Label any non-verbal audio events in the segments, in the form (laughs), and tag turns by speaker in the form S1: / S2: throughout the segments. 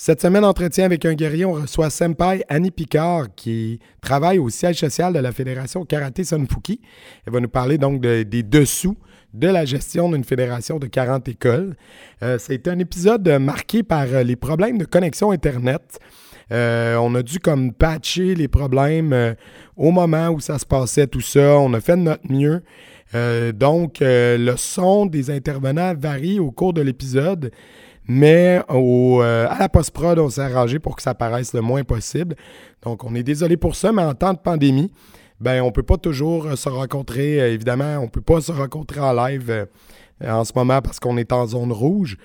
S1: Cette semaine, entretien avec un guerrier, on reçoit Senpai Annie Picard qui travaille au siège social de la Fédération Karaté Sunfuki. Elle va nous parler donc des dessous de la gestion d'une fédération de 40 écoles. Euh, C'est un épisode marqué par les problèmes de connexion Internet. Euh, on a dû comme patcher les problèmes euh, au moment où ça se passait, tout ça. On a fait de notre mieux. Euh, donc, le son des intervenants varie au cours de l'épisode. Mais au, euh, à la post-prod, on s'est arrangé pour que ça paraisse le moins possible. Donc, on est désolé pour ça, mais en temps de pandémie, ben, on peut pas toujours euh, se rencontrer. Euh, évidemment, on peut pas se rencontrer en live en ce moment parce qu'on est en zone rouge.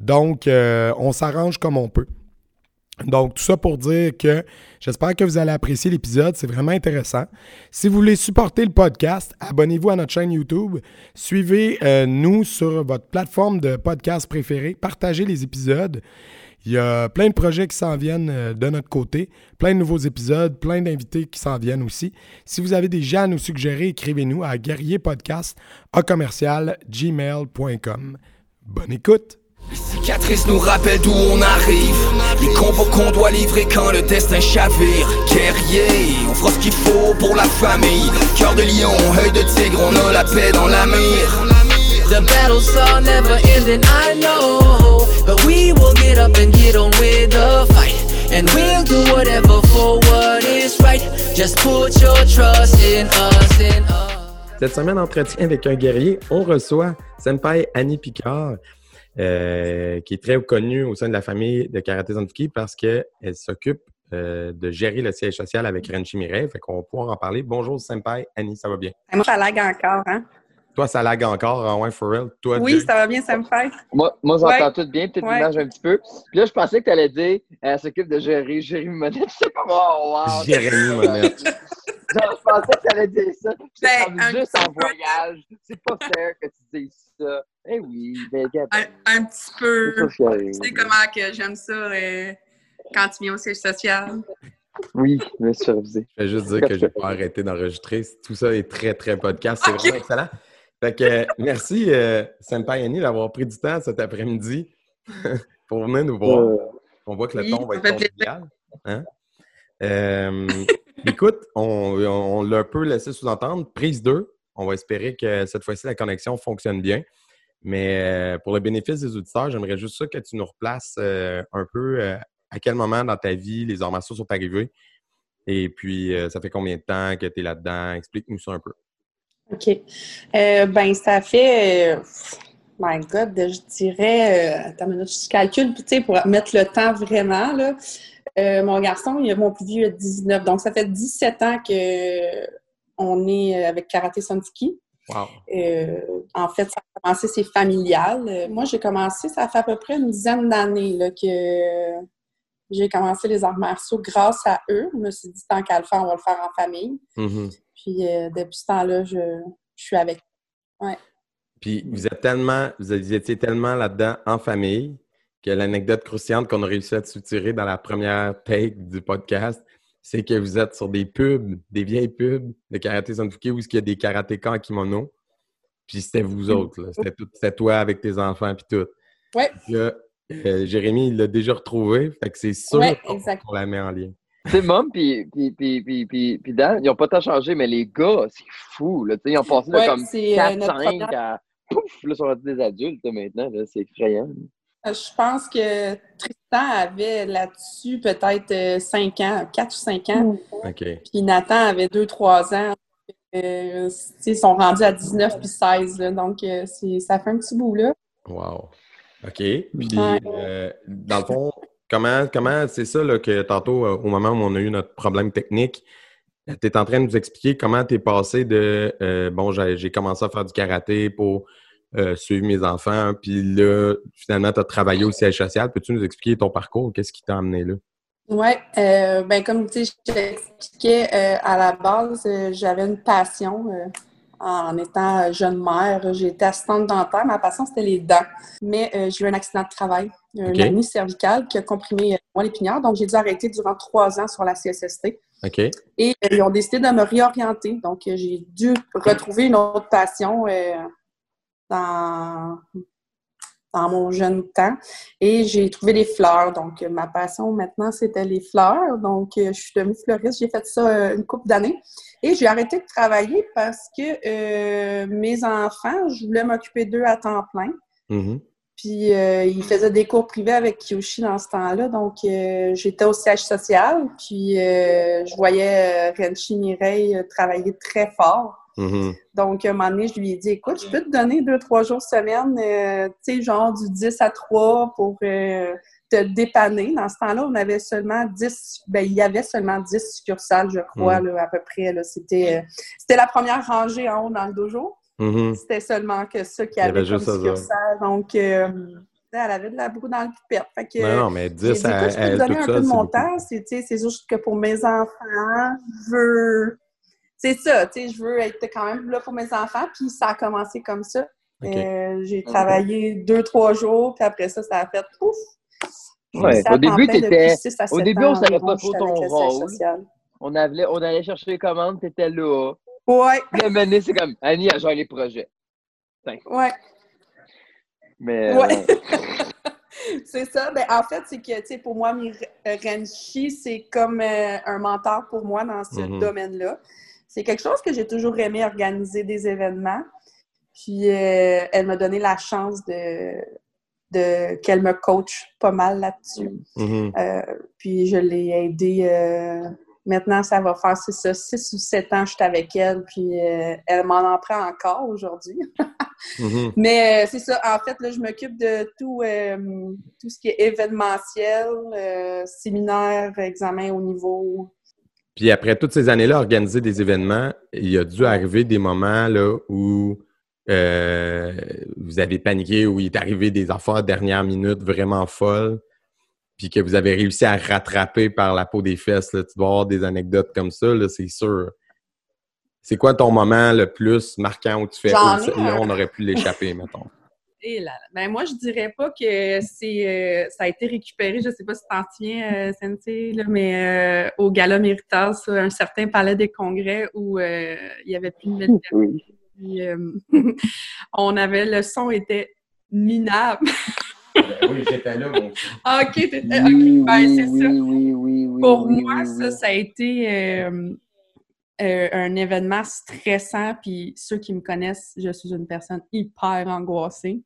S1: Donc, on s'arrange comme on peut. Donc, tout ça pour dire que j'espère que vous allez apprécier l'épisode. C'est vraiment intéressant. Si vous voulez supporter le podcast, abonnez-vous à notre chaîne YouTube. Suivez-nous sur votre plateforme de podcast préférée. Partagez les épisodes. Il y a plein de projets qui s'en viennent euh, de notre côté, plein de nouveaux épisodes, plein d'invités qui s'en viennent aussi. Si vous avez des gens à nous suggérer, écrivez-nous à guerrierpodcast à commercial gmail.com. Bonne écoute!
S2: Les cicatrices nous rappellent d'où on arrive Les combos qu'on doit livrer quand le destin chavire Guerrier, on fera ce qu'il faut pour la famille Cœur de lion, œil de tigre, on a la paix dans la mire
S3: The battles are never ending, I know. But we will get up and get on with the fight. And we'll do whatever for what is right. Just put your trust in us, in us.
S1: Cette semaine, entretien avec un guerrier, on reçoit Senpai Annie Picard, euh, qui est très connue au sein de la famille de Karaté Zanfuki parce qu'elle s'occupe euh, de gérer le siège social avec Renchi Mireille. Fait qu'on va pouvoir en parler. Bonjour Senpai Annie, ça va bien?
S4: Moi, ça lag encore, hein?
S1: Toi, ça lag encore, en ouais, for real. Toi,
S4: Oui, ça va bien, ça me fait.
S5: Moi, moi j'entends
S4: Ouais.
S5: tout bien, peut-être
S4: Ouais.
S5: l'image un petit peu. Puis là, je pensais que tu allais dire elle s'occupe de gérer Jérémy Monette. (laughs) Je sais pas, oh, wow!
S1: Jérémy Monette. (laughs)
S5: Genre, je pensais que tu allais dire ça.
S4: Ben,
S5: juste en voyage. C'est pas fair que tu dises ça. Eh oui, ben,
S4: Un, un petit peu. Tu sais comment que j'aime ça euh, quand tu viens au siège social?
S5: Oui, je me refusé.
S1: Je vais juste dire que je n'ai pas arrêté d'enregistrer. Tout ça est très, très podcast. C'est vraiment excellent. Fait que euh, merci, euh, Senpai Annie, d'avoir pris du temps cet après-midi (laughs) pour venir nous voir.
S5: Euh,
S1: On voit que le
S4: Oui,
S1: ton va être convivial. Hein? Euh, écoute, on, on- on l'a un peu laissé sous-entendre. Prise 2. On va espérer que cette fois-ci, la connexion fonctionne bien. Mais euh, pour le bénéfice des auditeurs, j'aimerais juste ça que tu nous replaces euh, un peu euh, à quel moment dans ta vie les arts martiaux sont arrivés. Et puis, euh, ça fait combien de temps que tu es là-dedans? Explique-nous ça un peu.
S4: OK. Euh, ben, ça fait. euh, my God, je dirais. Euh, attends une minute, je calcule, tu sais, pour mettre le temps vraiment, là. Euh, mon garçon, il mon plus vieux a 19. Donc, ça fait 17 ans que on est avec Karaté Sansuki.
S1: Wow.
S4: En fait, ça a commencé, c'est familial. Moi, j'ai commencé, ça fait à peu près une dizaine d'années là, que j'ai commencé les arts martiaux grâce à eux. Je me suis dit, tant qu'à le faire, on va le faire en famille.
S1: Mhm.
S4: Puis, euh, depuis ce temps-là, je, je suis avec.
S1: Puis vous êtes tellement, vous étiez tellement là-dedans en famille que l'anecdote croustillante qu'on a réussi à te soutirer dans la première take du podcast, c'est que vous êtes sur des pubs, des vieilles pubs de karaté Sanfuki où il y a des karatékas en kimono. Puis c'était vous autres, là. C'était, toi avec tes enfants puis tout.
S4: Ouais.
S1: Là, euh, Jérémy, il l'a déjà retrouvé, fait que c'est sûr
S4: Ouais,
S1: qu'on la met en lien.
S5: Tu sais, Mom puis, puis, puis, puis, puis, puis Dan, ils ont pas tant changé, mais les gars, c'est fou. Là, Tu sais, ils ont passé de
S4: Ouais,
S5: comme
S4: c'est, euh,
S5: 4,
S4: notre
S5: 5
S4: première-
S5: à pouf, là, ils sont rendus des adultes là, maintenant. Là, c'est effrayant.
S4: Euh, Je pense que Tristan avait là-dessus peut-être 5 ans, 4 ou 5 ans.
S1: OK.
S4: Puis Nathan avait 2-3 ans. Euh, tu sais, ils sont rendus à 19 puis 16. là. donc, euh, c'est- ça fait un petit bout, là.
S1: Wow. OK. Puis,
S4: Ouais.
S1: euh, dans le fond, comment, comment c'est ça là, que tantôt, euh, au moment où on a eu notre problème technique, tu es en train de nous expliquer comment tu es passé de euh, bon, j'ai commencé à faire du karaté pour euh, suivre mes enfants, puis là, finalement, tu as travaillé au siège social. Peux-tu nous expliquer ton parcours? Qu'est-ce qui t'a amené là?
S4: Oui, ben comme je t'expliquais à la base, j'avais une passion en étant jeune mère. J'ai été assistante dentaire. Ma passion, c'était les dents. Mais euh, j'ai eu un accident de travail, un
S1: Ok.
S4: hernie cervicale qui a comprimé euh, mon épinière. Donc, j'ai dû arrêter durant trois ans sur la CSST.
S1: OK?
S4: Et euh, ils ont décidé de me réorienter. Donc, j'ai dû retrouver une autre passion euh, dans dans mon jeune temps. Et j'ai trouvé des fleurs. Donc, ma passion maintenant, c'était les fleurs. Donc, je suis devenue fleuriste. J'ai fait ça une couple d'années. Et j'ai arrêté de travailler parce que mes enfants, je voulais m'occuper d'eux à temps plein.
S6: Mhm.
S4: Puis euh, il faisait des cours privés avec Kyoshi dans ce temps-là. Donc euh, j'étais au siège social. Puis euh, je voyais Renchi Mireille travailler très fort.
S6: Mhm.
S4: Donc, à un moment donné, je lui ai dit Écoute, je peux te donner deux, trois jours semaine, tu sais, genre du 10 à 3 pour te dépanner. Dans ce temps-là, on avait seulement 10, ben, il y avait seulement 10 succursales, je crois,
S6: Mhm.
S4: là, à peu près. là. C'était c'était la première rangée en haut dans le dojo.
S6: Mhm.
S4: C'était seulement que ça y avait
S6: avait
S4: comme succursale. Donc, euh, elle avait de la boue dans le pipette. Fait que,
S6: Non, non, mais
S4: j'ai dit,
S6: 10 à
S4: je peux te donner un peu de mon temps. C'est juste que pour mes enfants, je veux... C'est ça, tu sais, je veux être quand même là pour mes enfants. Puis ça a commencé comme ça. Euh, j'ai travaillé deux, trois jours. Puis après ça, ça a fait ouf!
S5: Ouais, au début,
S4: à
S5: au début, on savait pas trop ton
S4: le
S5: rôle.
S4: social.
S5: On, avait, on allait chercher les commandes, t'étais là.
S4: Ouais,
S5: maintenant, c'est comme Annie, elle gère les projets.
S4: ouais.
S5: Mais.
S4: Ouais.
S5: euh, (laughs)
S4: c'est ça. Ben, en fait, c'est que, tu sais, pour moi, Renchi, c'est comme euh, un mentor pour moi dans ce
S6: Mhm.
S4: domaine-là. C'est quelque chose que j'ai toujours aimé organiser des événements. Puis, euh, elle m'a donné la chance de, de qu'elle me coach pas mal là-dessus.
S6: Mhm.
S4: Euh, puis, je l'ai aidée. euh, maintenant, ça va faire, c'est ça, 6 ou 7 ans que je suis avec elle. Puis, elle m'en en prend encore aujourd'hui. (laughs)
S6: Mhm.
S4: Mais c'est ça, en fait, là, je m'occupe de tout, tout ce qui est événementiel, séminaire, examen au niveau.
S6: Puis après toutes ces années-là, organiser des événements, il a dû arriver des moments là, où euh, vous avez paniqué, où il est arrivé des affaires dernière minute vraiment folles, puis que vous avez réussi à rattraper par la peau des fesses. Là. Tu dois avoir des anecdotes comme ça, c'est sûr. C'est quoi ton moment le plus marquant où tu fais là, on aurait pu l'échapper, mettons?
S4: Et là, là. Ben moi, je dirais pas que c'est euh, ça a été récupéré, je sais pas si t'en tiens, euh, Sensei, là, mais euh, au Gala Méritas, un certain palais des congrès où euh, il y avait plus de 1000
S5: oui.
S4: Puis, euh, (laughs) on avait, le son était minable.
S6: oui, j'étais là, mon
S4: Ah, ok, t'étais, ok, ben, c'est
S5: oui,
S4: ça.
S5: oui, oui, oui,
S4: Pour
S5: oui,
S4: moi,
S5: oui,
S4: ça,
S5: oui.
S4: ça a été euh, un événement stressant. Puis ceux qui me connaissent, je suis une personne hyper angoissée.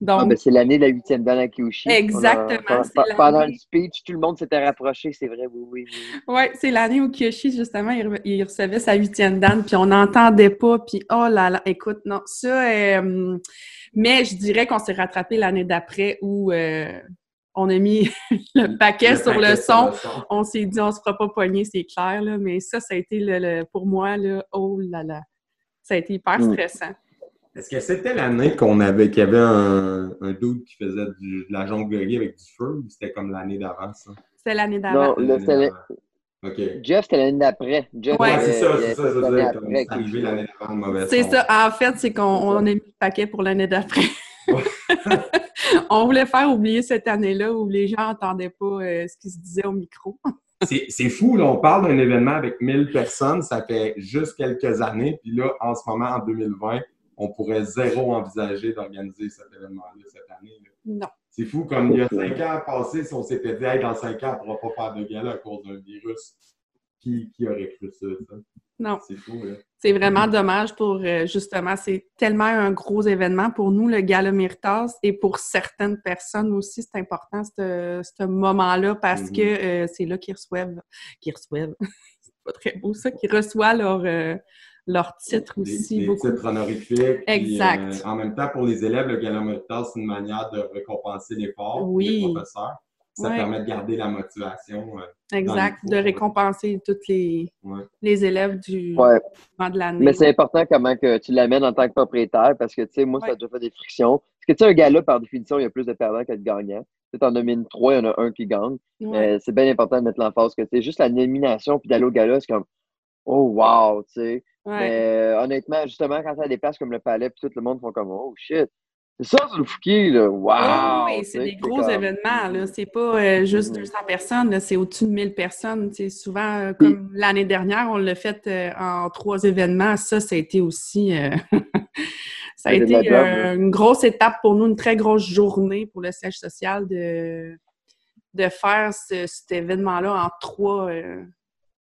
S4: Donc,
S5: Ah, ben, c'est l'année de la huitième dan à Kyushi.
S4: Exactement,
S5: a- Pendant le speech, tout le monde s'était rapproché, c'est vrai, oui, oui, oui.
S4: ouais, c'est l'année où Kyoshi, justement, il, re- il recevait sa huitième dame, puis on n'entendait pas. Puis oh là là, écoute, non, ça. euh, mais je dirais qu'on s'est rattrapé l'année d'après où euh, on a mis (laughs) le paquet sur le son. on s'est dit on se fera pas pogner, c'est clair, là, mais ça, ça a été le, le- pour moi, là, oh là là. Ça a été hyper
S5: Mm.
S4: stressant.
S6: Est-ce que c'était l'année qu'on avait qu'il y avait un, un dude qui faisait du- de la jonglerie avec du feu ou c'était comme l'année d'avant ça?
S4: C'était l'année d'avant.
S5: Non, là, c'était
S6: L'année d'avant. OK.
S5: Jeff, c'était l'année d'après. Jeff,
S4: Ouais,
S6: c'est ça, c'est ça, C'est
S5: Kyushi.
S6: arrivé l'année d'avant, le mauvais
S4: C'est
S6: son.
S4: ça. En fait, c'est qu'on on a mis le paquet pour l'année d'après. (laughs) (laughs) on voulait faire oublier cette année-là où les gens n'entendaient pas euh, ce qui se disait au micro. (laughs)
S6: C'est fou, là, on parle d'un événement avec 1000 personnes, ça fait juste quelques années, puis là, en ce moment, en 2020, on pourrait zéro envisager d'organiser cet événement-là cette année. là.
S4: Non.
S6: C'est fou, comme il y a cinq ans passés, si on s'était dit, hey, dans cinq ans, on ne pourra pas faire de gala à cause d'un virus. Qui, qui aurait cru ça? ça?
S4: Non.
S6: C'est fou, là.
S4: C'est vraiment dommage pour, euh, justement, c'est tellement un gros événement pour nous, le Gala Méritas, et pour certaines personnes aussi, c'est important, ce moment-là, parce
S6: Mhm.
S4: que euh, c'est là qu'ils reçoivent, qu'ils reçoivent, (laughs) c'est pas très beau ça, qu'ils reçoivent leur, euh, leur titre
S6: Des-
S4: aussi,
S6: des
S4: beaucoup.
S6: titres honorifiques.
S4: Exact.
S6: en même temps, pour les élèves, le gala Meritas, c'est une manière de récompenser l'effort
S4: Oui.
S6: des professeurs. Ça
S4: Ouais.
S6: permet de garder la motivation. euh,
S4: Exact, de récompenser tous les,
S6: ouais.
S4: les élèves du
S5: Ouais.
S4: moment de l'année.
S5: Mais c'est important comment que tu l'amènes en tant que propriétaire parce que, tu sais, moi, ça a déjà fait des frictions. Parce que, tu sais, un gars-là, par définition, il y a plus de perdants que de gagnants. Tu sais, en nomines trois, il y en a un qui gagne.
S4: Ouais.
S5: Mais c'est bien important de mettre l'emphase que, tu sais, juste la nomination puis d'aller au gala, c'est comme, oh, wow, tu sais.
S4: Ouais.
S5: Mais euh, honnêtement, justement, quand ça a des places comme le palais, puis tout le monde font comme, oh, shit. C'est ça, Zulfouki, là. Wow!
S4: Oui, c'est des gros
S5: comme-
S4: événements. là. C'est pas euh, juste
S5: Mhm.
S4: 200 personnes, là, c'est au-dessus de 1000 personnes. C'est souvent, euh, comme l'année dernière, on l'a fait euh, en trois événements. Ça, ça a été aussi... (laughs) Ça a été euh, une grosse étape pour nous, une très grosse journée pour le siège social de, de faire cet événement-là en trois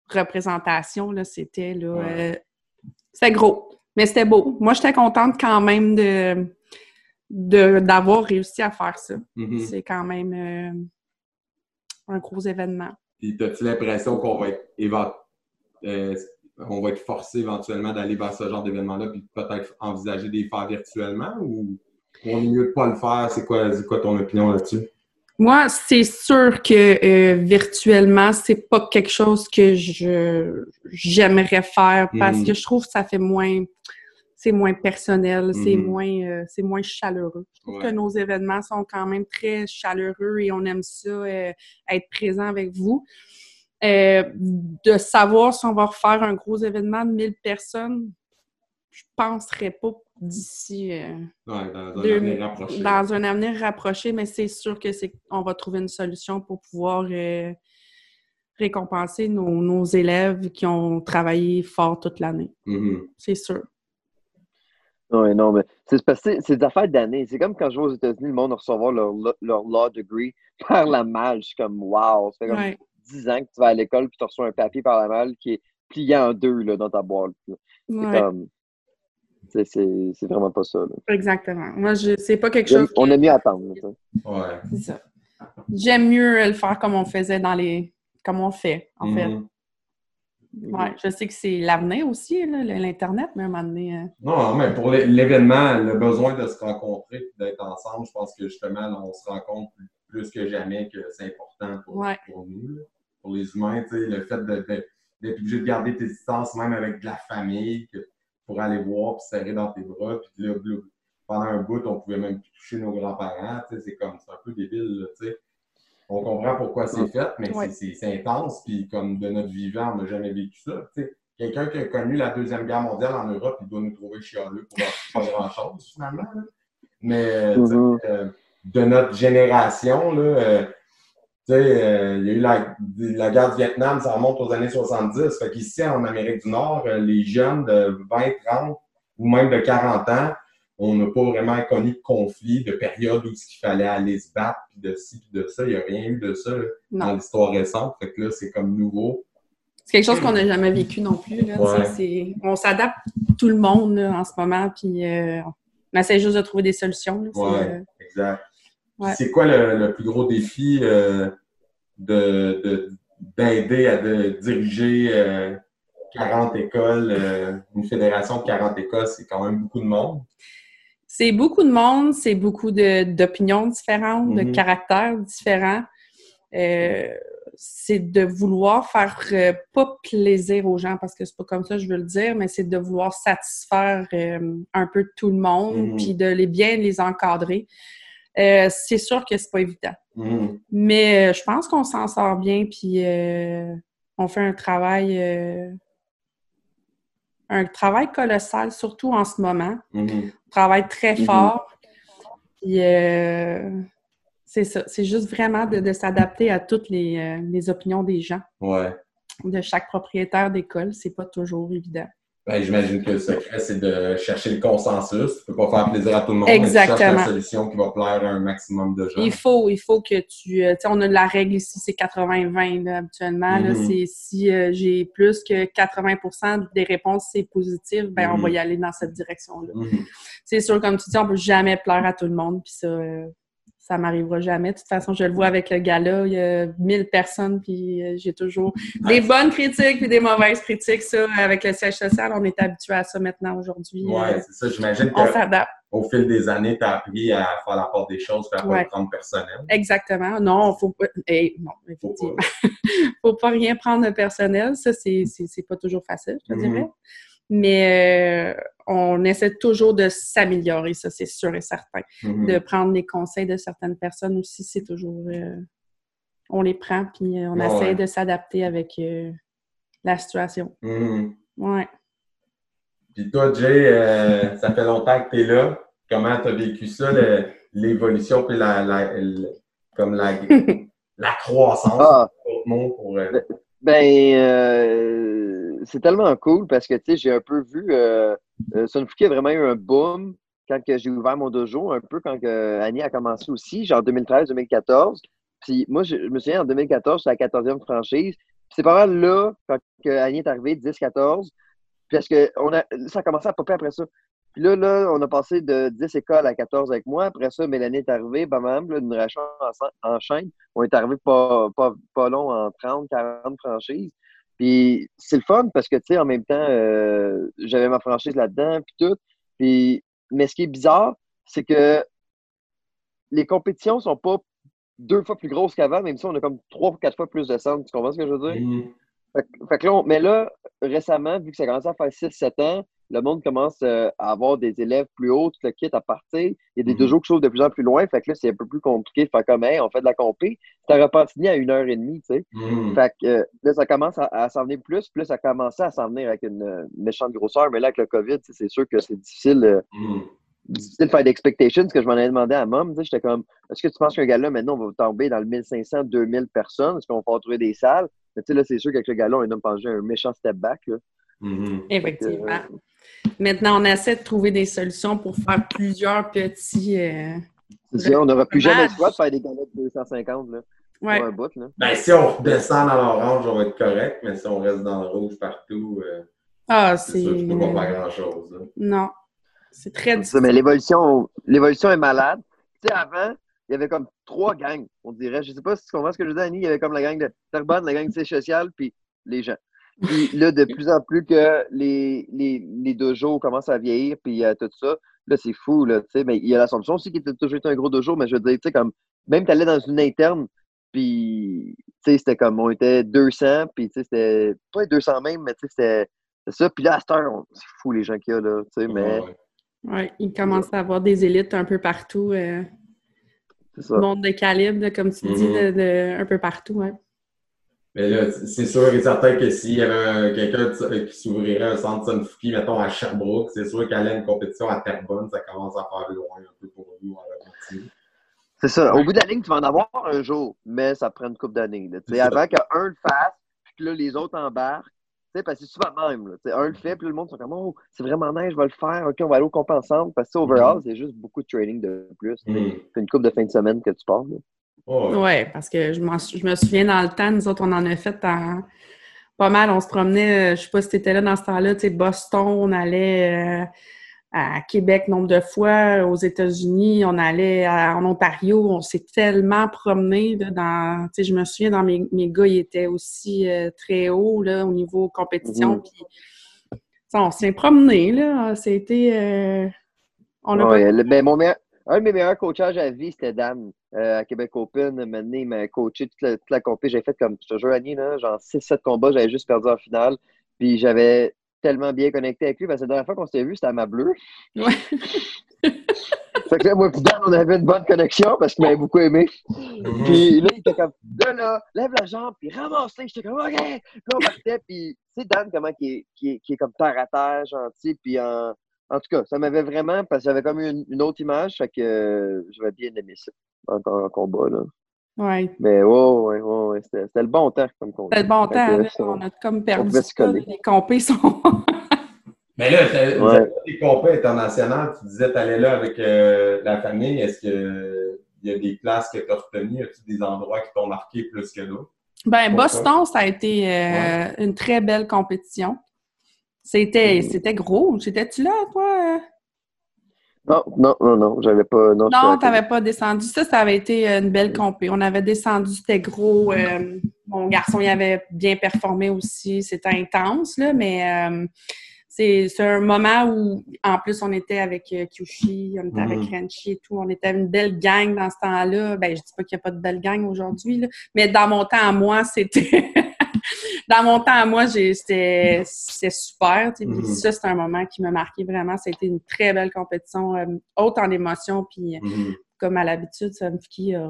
S4: représentations. C'était là, c'était gros, mais c'était beau. Moi, j'étais contente quand même de d'avoir réussi à faire ça.
S6: Mm-hmm.
S4: C'est quand même un gros événement.
S6: Puis, as-tu l'impression qu'on va être on va être forcé éventuellement d'aller vers ce genre d'événement-là, puis peut-être envisager de les faire virtuellement ou on est mieux de ne pas le faire? C'est quoi, quoi ton opinion là-dessus?
S4: Moi, c'est sûr que euh, virtuellement, c'est pas quelque chose que je j'aimerais faire parce
S6: Mhm.
S4: que je trouve que ça fait moins c'est moins personnel, c'est
S6: Mhm.
S4: moins euh, c'est moins chaleureux. Je trouve
S6: Ouais.
S4: que nos événements sont quand même très chaleureux et on aime ça euh, être présent avec vous. Euh, de savoir si on va refaire un gros événement de 1000 personnes, je penserais pas d'ici
S6: Ouais, dans un
S4: deux-
S6: avenir rapproché.
S4: dans un avenir rapproché, mais c'est sûr que c'est on va trouver une solution pour pouvoir récompenser nos, nos élèves qui ont travaillé fort toute l'année.
S6: Mhm.
S4: C'est sûr.
S5: Oui, non, mais c'est parce que c'est- des affaires d'années. C'est comme quand je vais aux États-Unis, le monde va recevoir leur, leur law degree (laughs) par la malle. Je suis comme, wow, ça fait comme
S4: Ouais.
S5: 10 ans que tu vas à l'école puis tu reçois un papier par la malle qui est plié en deux là, dans ta boîte. C'est
S4: Ouais,
S5: comme. c'est- vraiment pas ça. là.
S4: exactement. Moi, je c'est pas quelque chose.
S5: On
S4: que-
S5: a mieux attendre.
S6: Ouais.
S4: c'est ça. J'aime mieux le faire comme on faisait dans les. comme on fait, en fait. Ouais, je sais que c'est l'avenir aussi, l'Internet, mais à un moment donné. euh,
S6: Non, mais pour l'é- l'événement, le besoin de se rencontrer et d'être ensemble, je pense que justement, là, on se rend compte plus, que jamais que c'est important pour,
S4: Ouais.
S6: pour nous, là. pour les humains. Le fait d'être obligé de garder tes distances, même avec de la famille, que- pour aller voir puis serrer dans tes bras. Puis là, pendant un bout, on pouvait même plus toucher nos grands-parents. C'est comme, c'est un peu débile. sais. On comprend pourquoi c'est fait, mais
S4: Ouais.
S6: c'est- intense. Puis comme de notre vivant, on n'a jamais vécu ça. tu sais. Quelqu'un qui a connu la Deuxième Guerre mondiale en Europe, il doit nous trouver chialeux pour pas grand-chose, finalement. Mais sais,
S5: Mhm.
S6: euh, de notre génération, là, euh, tu sais, euh, il y a eu la, la guerre du Vietnam, ça remonte aux années 70. Fait qu'ici, en Amérique du Nord, euh, les jeunes de 20, 30 ou même de 40 ans, on n'a pas vraiment connu de conflit, de période où il fallait aller se battre, puis de ci, puis de ça. Il n'y a rien eu de ça là, dans l'histoire récente. Fait que là, c'est comme nouveau.
S4: C'est quelque chose qu'on n'a jamais vécu non plus. Là,
S6: Ouais.
S4: on s'adapte tout le monde là, en ce moment, puis euh, on essaie juste de trouver des solutions. euh,
S6: Exact.
S4: Ouais.
S6: C'est quoi le, le plus gros défi euh, de, de- d'aider à de diriger euh, 40 écoles, une fédération de 40 écoles, c'est quand même beaucoup de monde.
S4: C'est beaucoup de monde, c'est beaucoup d'opinions différentes, de
S6: Mhm.
S4: caractères différents. Euh, c'est de vouloir faire euh, pas plaisir aux gens, parce que c'est pas comme ça que je veux le dire, mais c'est de vouloir satisfaire euh, un peu tout le monde,
S6: Mhm.
S4: puis de les bien les encadrer. Euh, c'est sûr que c'est pas évident.
S6: Mhm.
S4: Mais je pense qu'on s'en sort bien, puis on fait un travail, un travail colossal, surtout en ce moment. Travaille très
S5: Mhm.
S4: fort. Euh, c'est ça, c'est juste vraiment de, de s'adapter à toutes les, euh, les opinions des gens,
S6: Ouais.
S4: de chaque propriétaire d'école. C'est pas toujours évident.
S6: Ben, j'imagine que le secret, c'est de chercher le consensus. Tu peux pas faire plaisir à tout le monde. mais tu
S4: Exactement.
S6: cherches la solution qui va plaire à un maximum de gens.
S4: Il faut, il faut que tu. euh, tu sais, on a de la règle ici, c'est 80-20 là, habituellement. là.
S6: Mhm.
S4: c'est si euh, j'ai plus que 80% des réponses c'est positif, ben on
S6: Mhm.
S4: va y aller dans cette direction-là.
S6: Mhm.
S4: C'est sûr, comme tu dis, on peut jamais plaire à tout le monde, puis ça, euh, ça m'arrivera jamais. De toute façon, je le vois avec le gala, il y a 1000 personnes, puis euh, j'ai toujours des bonnes critiques puis des mauvaises critiques. Ça, avec le siège social, on est habitué à ça maintenant aujourd'hui.
S6: Ouais,
S4: Euh,
S6: c'est ça. J'imagine
S4: on
S6: qu'au
S4: s'adapte.
S6: fil des années, tu as appris à faire la part des choses et à pas
S4: Ouais.
S6: le prendre personnel.
S4: Exactement. Non, faut pas. eh, non,
S6: Faut
S4: effectivement.
S6: pas. (laughs)
S4: faut pas rien prendre de personnel. Ça, c'est pas toujours facile, je te
S6: Mhm.
S4: dirais. Mais euh, on essaie toujours de s'améliorer, ça, c'est sûr et certain.
S6: Mhm.
S4: De prendre les conseils de certaines personnes aussi, c'est toujours. euh, on les prend, puis euh, on essaie
S6: ouais.
S4: de s'adapter avec euh, la situation.
S6: Mhm.
S4: Ouais.
S6: Puis toi, Jay, euh, (laughs) ça fait longtemps que tu es là. Comment tu as vécu ça, l'évolution puis la, comme la, (laughs) la croissance,
S5: Ah.
S6: autre mot pour. euh,
S5: Ben, euh, c'est tellement cool parce que, tu sais, j'ai un peu vu, euh, euh, a vraiment eu un boom, quand j'ai ouvert mon dojo, un peu quand Annie a commencé aussi, genre 2013-2014. Puis moi, je, me souviens, en 2014, c'est la 14e franchise. C'est pas mal là, quand Annie est arrivée, 10-14, parce que on a, ça a commencé à popper après ça. Puis là, là, on a passé de 10 écoles à 14 avec moi. Après ça, Mélanie est arrivée, bam, bam, là, une rachat en, en chaîne. On est arrivé pas, pas, pas long en 30, 40 franchises. Puis c'est le fun parce que, tu sais, en même temps, euh, j'avais ma franchise là-dedans, puis tout. Puis, mais ce qui est bizarre, c'est que les compétitions sont pas deux fois plus grosses qu'avant, même si on a comme trois ou quatre fois plus de centres. Tu comprends ce que je veux dire?
S6: Mhm.
S5: Fait, que- fait que là, on- mais là, récemment, vu que ça commence à faire 6-7 ans, le monde commence euh, à avoir des élèves plus hauts, tout le kit à partir. Il y a des
S6: Mhm.
S5: dojos qui s'ouvrent de plus en plus loin. Fait que là, c'est un peu plus compliqué de faire comme, hey, on fait de la compé. T'aurais pas fini à une heure et demie, tu sais.
S6: Mhm.
S5: Fait que euh, là, ça commence à, à s'en venir plus. Puis là, ça a commencé à s'en venir avec une méchante grosseur. Mais là, avec le COVID, c'est sûr que c'est difficile, euh,
S6: Mhm.
S5: difficile de faire d'expectations. Ce que je m'en ai demandé à Mom, tu sais, j'étais comme, est-ce que tu penses qu'un gars-là, maintenant, on va tomber dans le 1500, 2000 personnes? Est-ce qu'on va pouvoir trouver des salles? Mais tu sais, là, c'est sûr qu'avec le gars-là, on a un méchant step back. Là.
S4: Effectivement. Maintenant, on essaie de trouver des solutions pour faire plusieurs petits. euh,
S5: ça, on n'aura plus jamais le choix de faire des galettes de 250 là,
S4: Ouais.
S5: pour un bout. Là.
S6: Ben, si on redescend dans l'orange, on va être correct, mais si on reste dans le rouge partout, euh,
S4: Ah,
S6: c'est sûr que tu peux pas faire grand-chose.
S4: Non. C'est très
S5: ça,
S4: difficile.
S5: mais l'évolution, l'évolution est malade. Tu sais, avant, il y avait comme trois gangs, on dirait. Je sais pas si tu comprends ce que je dire, Annie. Il y avait comme la gang de Terrebonne, la gang de siège social, puis les gens. Puis là, de plus en plus que les, les, les dojos commencent à vieillir, puis euh, tout ça, là, c'est fou, là, tu sais. Mais il y a l'Assomption aussi qui était toujours été un gros dojo, mais je veux dire, tu sais, comme, même tu allais dans une interne, puis, tu sais, c'était comme, on était 200, puis, tu sais, c'était, pas 200 même, mais tu sais, c'était ça. Puis là, à cette heure, on- c'est fou les gens qu'il y a, là, tu sais, mais
S6: Ouais.
S4: Ouais, il commence à avoir des élites un peu partout. Euh,
S5: c'est ça.
S4: monde de calibre, comme tu dis,
S6: Mhm.
S4: de, de- un peu partout. Ouais.
S6: Mais là, c'est sûr et certain que s'il y avait un- quelqu'un de- qui s'ouvrirait un centre Sunfuki, mettons à Sherbrooke, c'est sûr qu'aller à une compétition à Terrebonne, ça commence à faire loin un peu pour nous en Laurentide.
S5: C'est ça. Au bout de la ligne, tu vas en avoir un jour, mais ça prend une couple d'années. Avant qu'un le fasse, puis que là, les autres embarquent. Tu sais, Parce que c'est souvent même. Là. Un le fait, puis le monde sont comme Oh, c'est vraiment nice, je vais le faire. OK, on va aller au comp ensemble. Parce que overall, c'est juste beaucoup de training de plus. C'est une couple de fin de semaine que tu pars. là.
S6: Ouais,
S4: parce que je, je me souviens dans le temps, nous autres, on en a fait en- pas mal. On se promenait, euh, je sais pas si tu étais là dans ce temps-là, tu sais, Boston, on allait euh, à Québec nombre de fois, aux États-Unis, on allait à- en Ontario, on s'est tellement promené dans, tu sais, je me souviens dans mes, mes gars, ils étaient aussi euh, très hauts là, au niveau compétition,
S5: Mhm.
S4: on s'est promené là, c'était, euh, on a
S5: Ouais, le- ben, mon meilleur- un de mes meilleurs coachages à vie, c'était Dan euh, à Québec Open. Maintenant, il m'a coaché toute la, toute la. J'ai fait comme, je te jure, Annie, là, genre 6-7 combats, j'avais juste perdu en finale. Puis j'avais tellement bien connecté avec lui. Parce que la dernière fois qu'on s'était vu, c'était à ma bleue.
S4: Ouais. (laughs)
S5: fait que là, moi, puis Dan, on avait une bonne connexion parce qu'il m'avait beaucoup aimé.
S6: Mhm.
S5: Puis là, il était comme, là, là, lève la jambe, puis ramasse-la. J'étais comme, OK. Puis là, on partait, puis tu sais, Dan, comment qui est, qui, est, qui est comme terre à terre, gentil, puis en. En tout cas, ça m'avait vraiment, parce que j'avais comme une, une autre image, fait que euh, j'avais bien aimé ça, encore en combat, là.
S4: Ouais.
S5: Mais ouais, ouais, ouais, ouais, c'était c'était le bon temps comme combat.
S4: C'était le bon
S5: Fait
S4: temps,
S5: que
S4: là,
S5: ça,
S4: on a comme perdu ça, les compés sont... (laughs)
S6: Mais là, vous
S5: Ouais.
S6: avez des compés internationales, tu disais que tu allais là avec euh, la famille. Est-ce qu'il y a des places que tu as retenues? As-tu des endroits qui t'ont marqué plus que d'autres?
S4: Ben? Boston, ça a été euh, une très belle compétition. C'était c'était gros. J'étais-tu là, toi?
S5: Non, non, non, non, j'avais pas. Non,
S4: Non, n'avais pas descendu. Ça, ça avait été une belle compé. On avait descendu, c'était gros. euh, mon garçon, il avait bien performé aussi. C'était intense, là, mais euh, c'est c'est un moment où, en plus, on était avec euh, Kyushi, on était avec Renchi et tout. On était une belle gang dans ce temps-là. Ben, je dis pas qu'il n'y a pas de belle gang aujourd'hui, là, mais dans mon temps à moi, c'était... (laughs) (laughs) dans mon temps à moi, c'était super. tu sais. Puis
S6: Mhm.
S4: ça, c'est un moment qui m'a marqué vraiment. C'était une très belle compétition, euh, haute en émotion. Puis, euh,
S6: Mhm.
S4: comme à l'habitude, Samfiki a,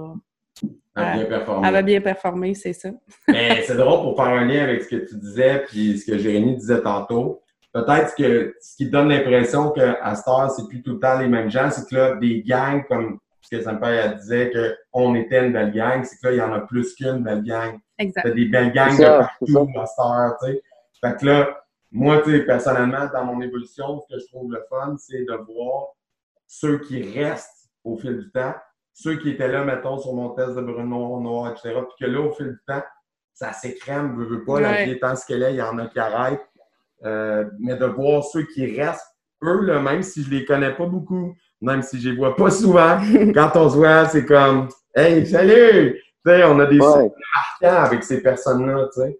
S6: A bien performé.
S4: avait bien performé, c'est ça. (laughs)
S6: Mais c'est drôle pour faire un lien avec ce que tu disais puis ce que Jérémy disait tantôt. Peut-être que ce qui donne l'impression qu'à cette heure, c'est plus tout le temps les mêmes gens, c'est que là, des gangs, comme ce que Sampère disait, qu'on était une belle gang, c'est que là, il y en a plus qu'une belle gang.
S4: Exact.
S6: T'as des belles gangs de partout heure, tu sais. Fait que là, moi, tu sais, personnellement, dans mon évolution, ce que je trouve le fun, c'est de voir ceux qui restent au fil du temps, ceux qui étaient là, mettons, sur mon test de Bruno Noir, etc., puis que là, au fil du temps, ça s'écrème, veut, veut pas, la
S4: Ouais.
S6: vie étant ce qu'elle est, il y en a qui arrêtent. Euh, mais de voir ceux qui restent, eux, là, même si je les connais pas beaucoup, même si je les vois pas souvent, (laughs) quand on se voit, c'est comme Hey, salut! Tu sais, on a des
S5: Ouais.
S6: marquants avec ces personnes-là, tu sais.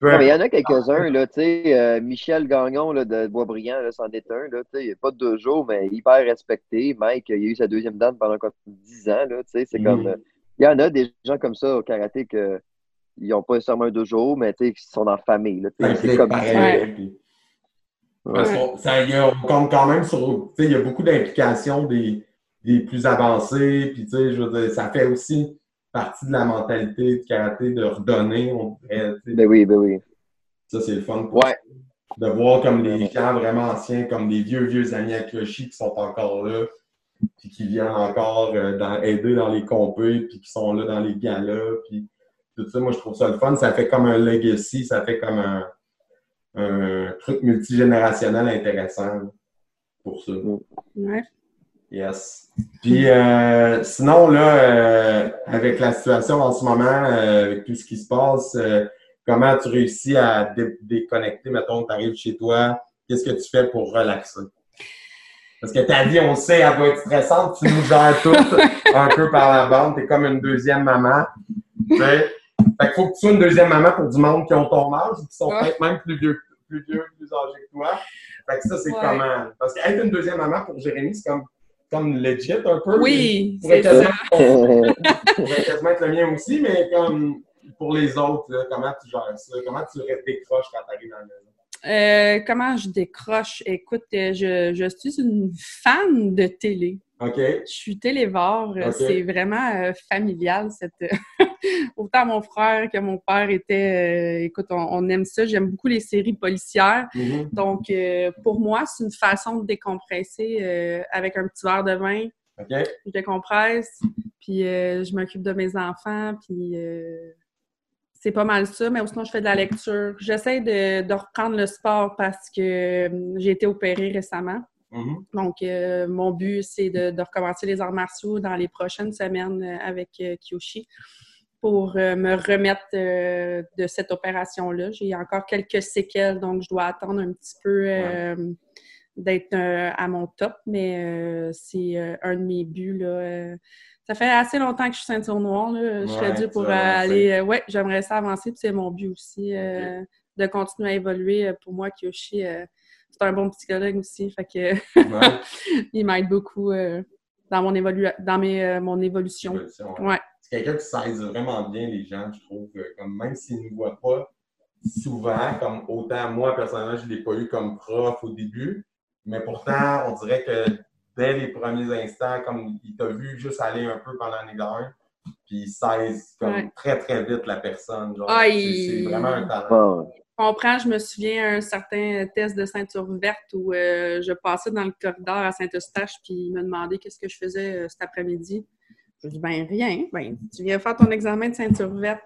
S6: Peu
S5: Ouais, mais il y en a quelques-uns, là, tu sais, euh, Michel Gagnon là, de Boisbriand, là, c'en est un, là, tu sais, il n'y a pas de deux jours, mais hyper respecté. Mike, il a eu sa deuxième dame pendant comme 10 ans, là, tu sais, c'est comme, euh, il y en a des gens comme ça au karaté que ils n'ont pas nécessairement un deux jours, mais tu sais, qui sont en famille, là, tu
S6: Ça
S5: sais, c'est comme
S6: pareil,
S4: Ouais.
S6: puis-
S5: Ouais.
S6: Parce qu'on- ça, il y a- on compte quand même sur. Tu sais, il y a beaucoup d'implications des, des plus avancés. Puis, tu sais, je veux dire, ça fait aussi partie de la mentalité du karaté de redonner. On.
S5: Ben oui, ben oui.
S6: ça, c'est le fun. pour-
S5: Ouais.
S6: De voir comme des gens vraiment anciens, comme des vieux, vieux amis à Kyoshi qui sont encore là. Puis qui viennent encore euh, dans- aider dans les compés. Puis qui sont là dans les galas. Puis tout ça, moi, je trouve ça le fun. Ça fait comme un legacy. Ça fait comme un un truc multigénérationnel intéressant pour ça.
S4: Ouais.
S6: Yes. Puis euh, sinon, là, euh, avec la situation en ce moment, euh, avec tout ce qui se passe, comment tu réussis à dé- déconnecter, mettons, tu arrives chez toi, qu'est-ce que tu fais pour relaxer? Parce que ta vie, on sait, elle va être stressante, tu nous gères tout (laughs) un peu par la bande, t'es comme une deuxième maman. Fait qu'il faut que tu sois une deuxième maman pour du monde qui ont ton âge, ou qui sont
S4: Ouais.
S6: peut-être même plus vieux, plus vieux, plus âgés que toi. Fait que ça, c'est
S4: Ouais.
S6: comment? Parce qu'être une deuxième maman pour Jérémy, c'est comme, comme legit un peu.
S4: Oui, c'est ça.
S6: pourrait quasiment être le mien aussi, mais comme pour les autres, là, comment tu gères ça? Comment tu décroches quand tu arrives dans maison?
S4: Euh, comment je décroche? Écoute, euh, je, je suis une fan de télé.
S6: OK?
S4: Je suis télévore. C'est vraiment euh, familial. Cette... (laughs) Autant mon frère que mon père étaient. euh, écoute, on, on aime ça. J'aime beaucoup les séries policières.
S6: Mhm.
S4: Donc, euh, pour moi, c'est une façon de décompresser euh, avec un petit verre de vin.
S6: OK?
S4: Je décompresse, puis euh, je m'occupe de mes enfants, puis euh, c'est pas mal ça. Mais sinon, je fais de la lecture. J'essaie de, de reprendre le sport parce que euh, j'ai été opérée récemment.
S6: Mhm.
S4: Donc, euh, mon but, c'est de, de recommencer les arts martiaux dans les prochaines semaines euh, avec euh, Kyoshi pour euh, me remettre de cette opération-là. J'ai encore quelques séquelles, donc je dois attendre un petit peu d'être à mon top, mais c'est un de mes buts. Là. Ça fait assez longtemps que je suis ceinture noire. Là. Je serais
S6: Ouais, tu
S4: pour aller... euh, ouais, j'aimerais ça avancer, puis c'est mon but aussi, euh, de continuer à évoluer. Euh, Pour moi, Kyoshi... euh, c'est un bon psychologue aussi, fait que
S6: Ouais. (laughs)
S4: il m'aide beaucoup euh, dans mon évolu dans mes, mon évolution.
S6: Évolution, ouais.
S4: Ouais.
S6: C'est quelqu'un qui saisit vraiment bien les gens, je trouve. Comme même s'ils ne nous voient pas souvent, comme autant moi, personnellement, je ne l'ai pas eu comme prof au début, mais pourtant, on dirait que dès les premiers instants, comme il t'a vu juste aller un peu pendant l'année d'un, puis il saisit comme
S4: Ouais.
S6: très, très vite la personne. genre.
S4: Ah,
S6: C'est-
S4: il-
S6: C'est vraiment un talent.
S4: Je comprends, je me souviens un certain test de ceinture verte où euh, je passais dans le corridor à Saint-Eustache puis il me demandait qu'est-ce que je faisais euh, cet après-midi. Je dis ben rien, ben tu viens faire ton examen de ceinture verte.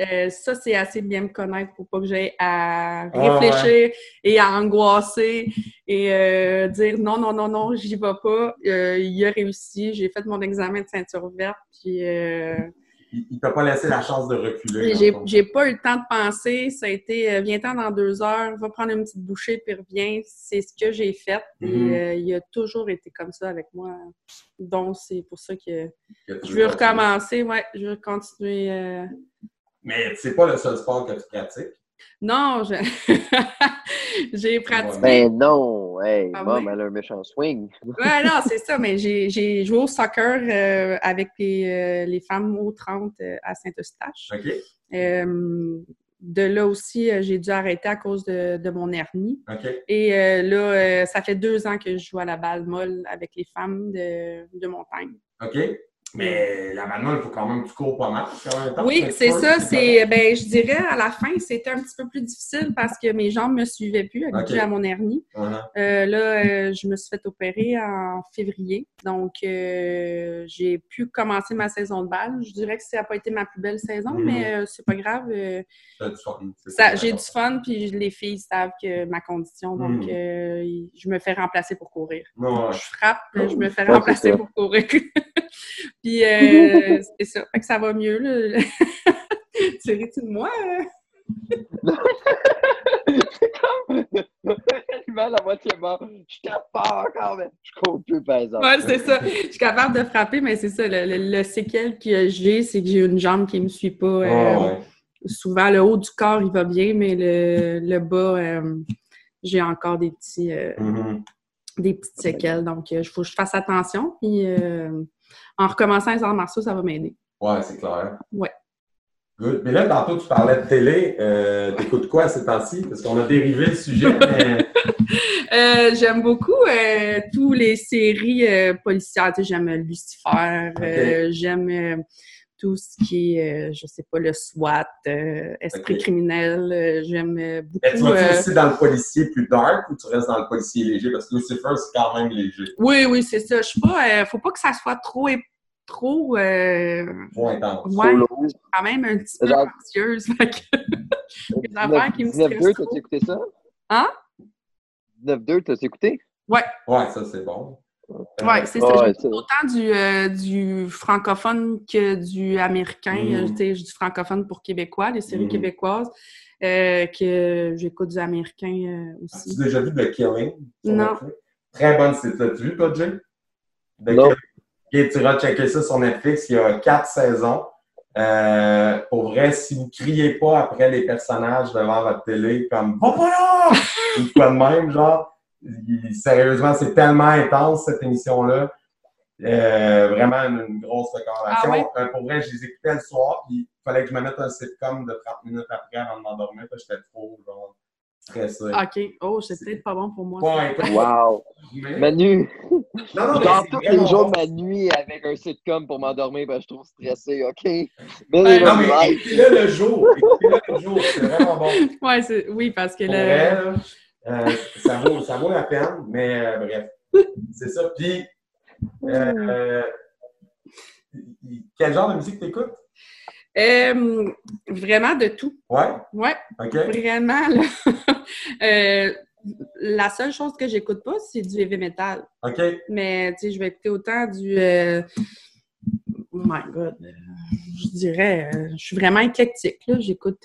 S4: Euh, ça, c'est assez bien me connaître pour pas que j'aie à
S6: Ah,
S4: réfléchir et à angoisser et euh, dire non, non, non, non, j'y vais pas. Euh, il a réussi, j'ai fait mon examen de ceinture verte, puis
S6: Il ne t'a pas laissé la chance de reculer.
S4: J'ai, pas eu le temps de penser. Ça a été, viens-t'en dans deux heures, va prendre une petite bouchée, puis reviens. C'est ce que j'ai fait.
S6: Mhm.
S4: Et il a toujours été comme ça avec moi. Donc, c'est pour ça que je veux recommencer. Ouais, je veux continuer.
S6: Mais c'est pas le seul sport que tu pratiques.
S4: Non, je... (laughs) j'ai pratiqué.
S5: Ben non, hey,
S4: Ah
S5: maman,
S4: ouais?
S5: elle a un méchant swing.
S4: Ouais, non, c'est ça, mais j'ai, joué au soccer euh, avec les, euh, les femmes au 30 euh, à Saint-Eustache.
S6: OK?
S4: Euh, de là aussi, euh, j'ai dû arrêter à cause de, de mon hernie.
S6: OK?
S4: Et euh, là, euh, ça fait deux ans que je joue à la balle molle avec les femmes de, de montagne.
S6: OK? Mais la maintenant, il faut quand même que tu cours pas mal. quand
S4: Oui, c'est ça. C'est, ben, je dirais à la fin, c'était un petit peu plus difficile parce que mes jambes me suivaient plus, habituées à mon hernie.
S6: Uh-huh.
S4: Euh, là, euh, je me suis fait opérer en février. Donc, euh, j'ai pu commencer ma saison de balle. Je dirais que ça n'a pas été ma plus belle saison,
S6: Mhm.
S4: mais c'est pas grave. j'ai du fun, puis les filles savent que ma condition. Donc, euh, je me fais remplacer pour courir.
S6: Ouais.
S4: Je frappe, je me fais remplacer pour courir. (laughs) puis, euh, (laughs) c'est ça. Fait que ça va mieux. Là. (laughs) tu ris-tu de moi? euh? (laughs)
S5: L'animal à moitié mort. Je tape pas encore, mais je cours plus, par exemple.
S4: Ouais, c'est ça. Je suis capable de frapper, mais c'est ça. Le, le- le séquel que j'ai, c'est que j'ai une jambe qui me suit pas. euh,
S6: Ouais, ouais.
S4: Souvent, le haut du corps, il va bien, mais le, le bas, euh, j'ai encore des petits, euh,
S6: Mhm.
S4: des petites séquelles. Donc, il faut que je fasse attention. Puis, euh, en recommençant les arts martiaux, ça va m'aider.
S6: Ouais, c'est clair.
S4: Ouais.
S6: Good. Mais là, tantôt, tu parlais de télé. Euh, T'écoutes quoi ces temps-ci? Parce qu'on a dérivé le sujet, mais. (laughs)
S4: Euh, j'aime beaucoup euh, tous les séries euh, policières. Tu sais, j'aime Lucifer, j'aime tout ce qui est, euh, je sais pas, le SWAT, euh, Esprit criminel. euh, j'aime
S6: Mais tu
S4: beaucoup.
S6: vas-tu
S4: euh,
S6: aussi dans le policier plus dark ou tu restes dans le policier léger? Parce que Lucifer, c'est quand même léger.
S4: Oui, oui, c'est ça. Je suis pas. euh, faut pas que ça soit trop ép- trop euh,
S6: Trop intense.
S4: ouais, quand même un petit peu
S5: Genre-
S4: anxieuse. (laughs) fait que- (laughs) des affaires qui me
S5: 19-2,
S4: stressent trop.
S5: t'as-tu écouté ça?
S4: Hein?
S5: 19-2, t'as-tu écouté?
S6: Ouais, ça, c'est bon.
S4: Ouais, c'est ça.
S5: Ouais,
S4: autant du, euh, du francophone que du américain. Euh, tu sais, du francophone pour québécois, les séries
S6: Mhm.
S4: québécoises, euh, que j'écoute du américain euh,
S6: As-tu
S4: aussi.
S6: déjà vu The Killing?
S4: Non.
S6: Très bonne série. L'as-tu vu, toi, Jay? The
S5: Non.
S6: Killing. Ok, tu iras checker ça sur Netflix. Il y a quatre saisons. Euh, pour vrai, si vous criez pas après les personnages devant votre télé, comme Va pas là! ou quoi de même, genre, il- sérieusement, c'est tellement intense cette émission-là. Euh, vraiment une, une grosse recommandation.
S4: Ah
S6: Euh, pour vrai, je les écoutais le soir, puis il fallait que je me mette un sitcom de 30 minutes après avant de m'endormir, parce que j'étais trop genre, stressé.
S4: OK. Oh, c'est peut-être pas bon pour moi. ça.
S6: Pas intense,
S5: Wow!
S6: mais-
S5: Manu!
S6: Non, non,
S5: Je dors tous les jours
S6: bon.
S5: de ma nuit avec un sitcom pour m'endormir parce que je suis trop stressé, OK? Mais
S4: Ouais,
S6: Non, mais écoutez-le le jour. Écoutez-le le jour. C'est vraiment bon.
S4: Ouais, c'est- oui, parce que
S6: Pour
S4: le.
S6: vrai, là, euh, ça, vaut, ça vaut la peine, mais euh, bref. C'est ça. Puis, euh, quel genre de musique t'écoutes?
S4: Vraiment de tout.
S6: Ouais?
S4: Ouais, vraiment. là. (laughs) La seule chose que j'écoute pas, c'est du heavy metal.
S6: OK.
S4: Mais tu sais, je vais écouter autant du. Oh my god. Je dirais, je suis vraiment éclectique. là. J'écoute.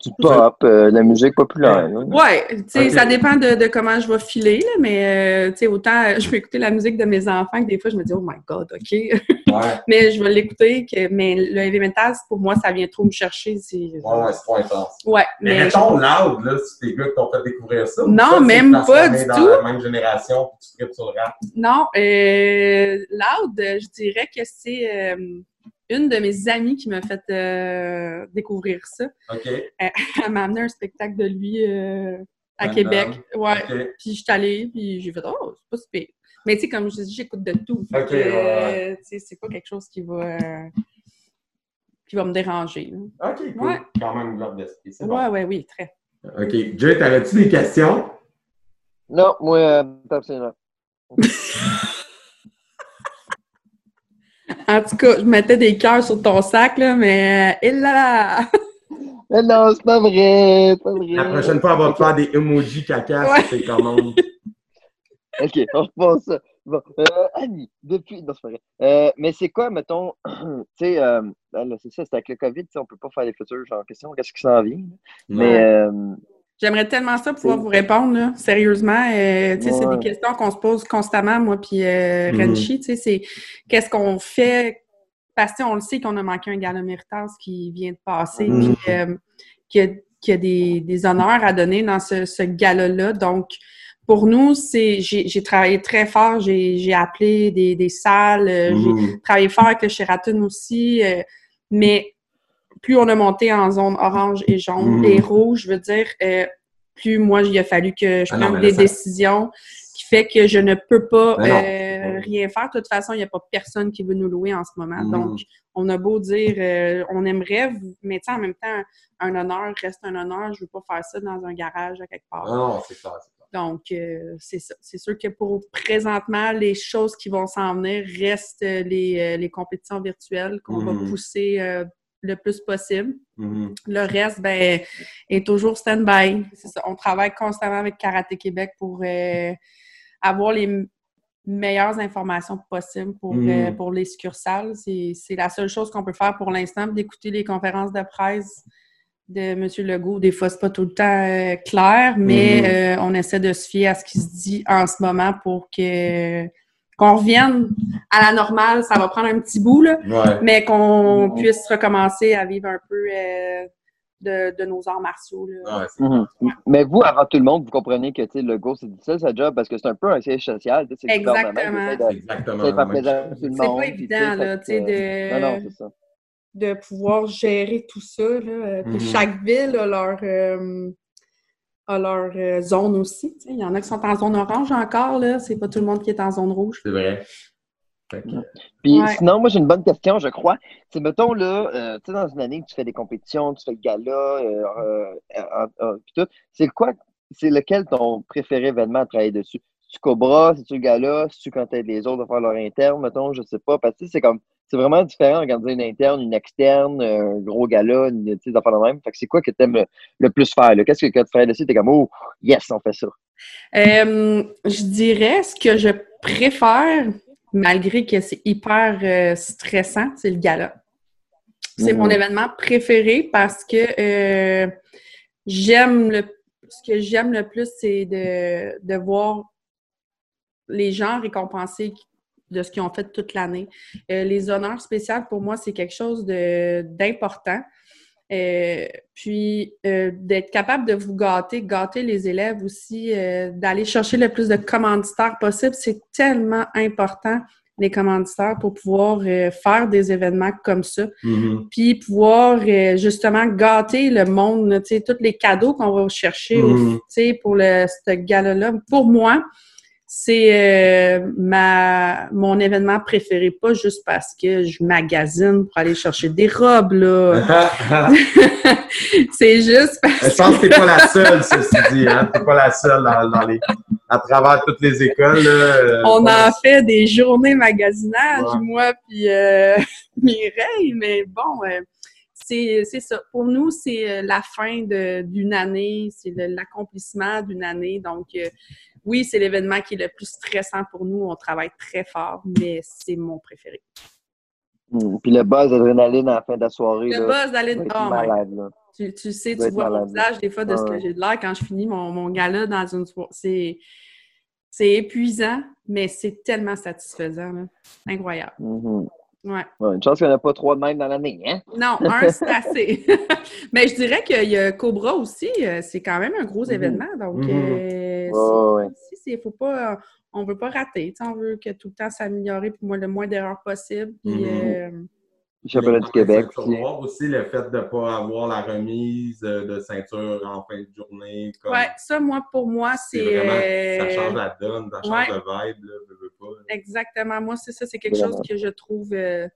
S5: Du pop, euh, la musique populaire. hein.
S4: Ouais, tu sais, ça dépend de, de comment je vais filer, là, mais euh, tu sais, autant euh, je vais écouter la musique de mes enfants que des fois je me dis, oh my god, OK.
S6: Ouais. (laughs)
S4: mais je vais l'écouter, que, mais le heavy metal, pour moi, ça vient trop me chercher.
S6: Ouais, ouais, c'est trop intense.
S4: Ouais,
S6: Mais,
S4: mais.
S6: mettons loud, là, c'est des gars qui t'ont fait découvrir ça.
S4: Non,
S6: ça,
S4: même pas du
S6: dans
S4: tout.
S6: la même génération puis tu tripes sur le rap?
S4: Non, euh, Loud, je dirais que c'est euh, une de mes amies qui m'a fait euh, découvrir ça.
S6: OK. (laughs)
S4: Elle m'a amené un spectacle de lui euh, à Québec. Ouais. Puis je suis allée, puis j'ai fait Oh, c'est pas si pire. Mais tu sais, comme je dis, j'écoute de tout.
S6: Ouais,
S4: euh, tu sais, c'est pas quelque chose qui va, euh, qui va me déranger. là.
S6: OK, cool.
S4: Ouais.
S6: Quand même une globe d'esprit. C'est
S4: Ouais,
S6: bon.
S4: ouais, oui, très.
S6: OK. Jay, t'avais-tu des questions?
S5: Non, moi, euh, pas absolument. (laughs)
S4: En tout cas, je mettais des cœurs sur ton sac, là, mais euh, il là là! (laughs)
S5: Mais non, c'est pas vrai, c'est pas vrai.
S6: La prochaine fois, on va te faire des emojis caca
S4: Ouais.
S6: sur tes commandes.
S5: OK, on reprend ça. Bon, euh, Annie, depuis... Non, c'est pas vrai. Euh, mais c'est quoi, mettons, (clears throat) tu sais, euh, ben là, c'est ça, c'est avec le COVID, on peut pas faire les futurs genre question, qu'est-ce qui s'en vient? Mais, euh,
S4: J'aimerais tellement ça pouvoir vous répondre, là, sérieusement. Euh, tu sais, C'est
S5: Ouais.
S4: des questions qu'on se pose constamment, moi puis euh. Renchi. tu sais, C'est qu'est-ce qu'on fait? Parce que on le sait qu'on a manqué un gala méritage qui vient de passer,
S6: Mhm.
S4: puis euh, qu'il y y a des, des honneurs à donner dans ce, ce gala-là. Donc, pour nous, c'est j'ai travaillé très fort. J'ai appelé des, des salles. euh, j'ai
S6: Mhm.
S4: travaillé fort avec le Sheraton aussi, euh, mais plus on a monté en zone orange et jaune
S6: Mhm.
S4: et rouge, je veux dire, euh, plus moi, il a fallu que je
S6: Ah
S4: prenne des
S6: ça-
S4: décisions qu'il fait que je ne peux pas euh, rien faire. De toute façon, il n'y a pas personne qui veut nous louer en ce moment.
S6: Mhm.
S4: Donc, on a beau dire, euh, on aimerait, mais en même temps, un honneur reste un honneur. Je ne veux pas faire ça dans un garage à quelque part.
S6: Ah non, c'est clair.
S4: Donc, euh, c'est ça. C'est sûr que pour présentement, les choses qui vont s'en venir restent les, les compétitions virtuelles qu'on va
S6: Mhm.
S4: pousser euh, le plus possible.
S6: Mhm.
S4: Le reste, ben, est toujours stand-by. On travaille constamment avec Karaté Québec pour euh, avoir les meilleures informations possibles pour, euh, pour les succursales. C'est la seule chose qu'on peut faire pour l'instant, d'écouter les conférences de presse de M. Legault. Des fois, c'est pas tout le temps euh, clair, mais
S6: Mhm.
S4: euh, on essaie de se fier à ce qui se dit en ce moment pour que qu'on revienne à la normale. Ça va prendre un petit bout, là,
S6: Ouais.
S4: mais qu'on puisse recommencer à vivre un peu euh, de, de nos arts martiaux. Là.
S6: Ouais,
S5: Mhm. Mais vous, avant tout le monde, vous comprenez que tu sais, le go, c'est difficile, sa job, parce que c'est un peu un siège social. C'est
S4: Exactement.
S6: c'est
S4: pas évident, là, tu sais,
S5: que-
S4: de-
S5: Non, non, c'est ça.
S4: de pouvoir gérer tout ça. Là. Euh,
S6: Mhm.
S4: Chaque ville a leur, euh, a leur euh, zone aussi. tu sais. Il y en a qui sont en zone orange encore. là. C'est pas tout le monde qui est en zone rouge.
S6: C'est vrai.
S5: Puis
S4: Ouais.
S5: sinon, moi, j'ai une bonne question, je crois. C'est, mettons, là, euh, tu sais, dans une année que tu fais des compétitions, tu fais le gala, euh, euh, euh, euh, puis tout, c'est quoi, c'est lequel ton préféré événement à travailler dessus? C'est-tu Cobra, c'est-tu le gala, c'est-tu quand t'aides les autres à faire leur interne, mettons, je sais pas. Parce que tu sais, c'est comme, c'est vraiment différent de regarder une interne, une externe, un gros gala, une, tu sais, des affaires de même. Fait que c'est quoi que t'aimes le, le plus faire? Qu'est-ce que quand tu fais dessus, t'es comme, oh, yes, on fait ça.
S4: Euh, je dirais ce que je préfère, malgré que c'est hyper euh, stressant, c'est le gala. C'est mon événement préféré parce que euh, j'aime le ce que j'aime le plus, c'est de, de voir les gens récompensés de ce qu'ils ont fait toute l'année. Euh, les honneurs spéciaux, pour moi, c'est quelque chose d'important. Euh, puis euh, d'être capable de vous gâter, gâter les élèves aussi, d'aller chercher le plus de commanditaires possible, c'est tellement important, les commanditaires, pour pouvoir faire des événements comme ça
S6: Mhm.
S4: puis pouvoir justement gâter le monde, là, tu sais, tous les cadeaux qu'on va chercher tu sais, pour le, ce gala-là. Pour moi, c'est euh, ma mon événement préféré, pas juste parce que je magasine pour aller chercher des robes, là. (laughs) c'est juste parce
S6: Je pense que t'es pas la seule, ceci dit. Hein? T'es pas la seule dans, dans les, à travers toutes les écoles. Là,
S4: On a
S6: la-
S4: fait des journées magasinage,
S6: Ouais.
S4: moi puis euh, (laughs) Mireille, mais bon, euh, c'est c'est ça. Pour nous, c'est euh, la fin d'une année, c'est l'accomplissement d'une année. Donc, euh, oui, c'est l'événement qui est le plus stressant pour nous. On travaille très fort, mais c'est mon préféré.
S5: Mhm. Puis le buzz d'adrénaline à la fin de la soirée,
S4: Le
S5: là,
S4: buzz
S5: va être
S4: Oh
S5: malade, là.
S4: Tu, tu sais, tu vois mon visage des fois de ce
S5: Ah
S4: que j'ai de l'air quand je finis mon, mon gala dans une soirée. C'est, c'est épuisant, mais c'est tellement satisfaisant. là. Incroyable.
S5: Mhm.
S4: Ouais.
S5: Ouais, une chance qu'il n'y en a pas trois de même dans l'année, hein?
S4: Non, (laughs) un, c'est assez. mais (laughs) je dirais qu'il y a Cobra aussi, euh, c'est quand même un gros
S5: Mhm.
S4: événement. Donc, euh, si, si, faut pas, on veut pas rater. On veut que tout le temps s'améliorer, puis moi, le moins d'erreurs possible. Puis,
S6: Mhm.
S4: euh,
S5: championnat du Québec
S6: Le
S5: aussi.
S6: le fait de ne pas avoir la remise euh, de ceinture en fin de journée. Comme,
S4: ouais, ça, moi, pour moi,
S6: c'est ça change la donne, ça change
S4: ouais.
S6: le vibe. Là, veux pas.
S4: Exactement. Moi, c'est ça. C'est quelque
S5: Vraiment.
S4: chose que je trouve euh,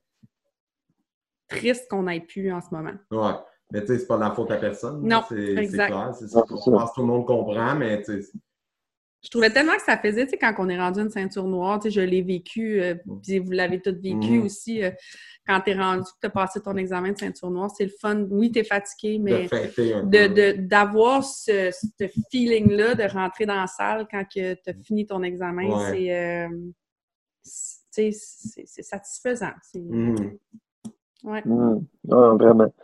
S4: triste qu'on n'ait plus en ce moment.
S6: Ouais. Mais tu sais, c'est pas de la faute à personne.
S4: Non,
S6: c'est clair. C'est ça. Je pense que tout le monde comprend, mais tu sais,
S4: Je trouvais tellement que ça faisait, tu sais, quand on est rendu une ceinture noire, tu sais, je l'ai vécu, euh, puis vous l'avez tous vécu
S6: Mhm.
S4: aussi, euh, quand t'es rendu, que t'as passé ton examen de ceinture noire, c'est le fun. Oui, t'es fatigué,
S6: de
S4: mais
S6: un
S4: de, d'avoir ce, ce feeling-là de rentrer dans la salle quand que t'as fini ton examen,
S6: Ouais.
S4: c'est, euh, c'est, tu satisfaisant.
S6: Mhm.
S4: Ouais.
S5: Ouais, vraiment.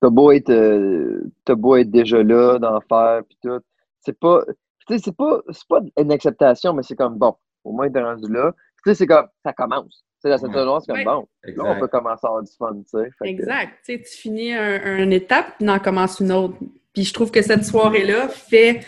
S5: T'as beau être, euh, beau être déjà là, d'en faire, puis tout. C'est pas, tu sais, c'est pas, c'est pas une acceptation, mais c'est comme, bon, au moins t'es rendu là. Tu sais, c'est comme, ça commence. Tu sais, la ceinture noire, c'est comme,
S4: Ouais.
S5: bon, là, on peut commencer à avoir du fun, tu sais. Fait que-
S4: Exact. Tu sais, tu finis un, une étape, puis en commences une autre. Puis je trouve que cette soirée-là fait.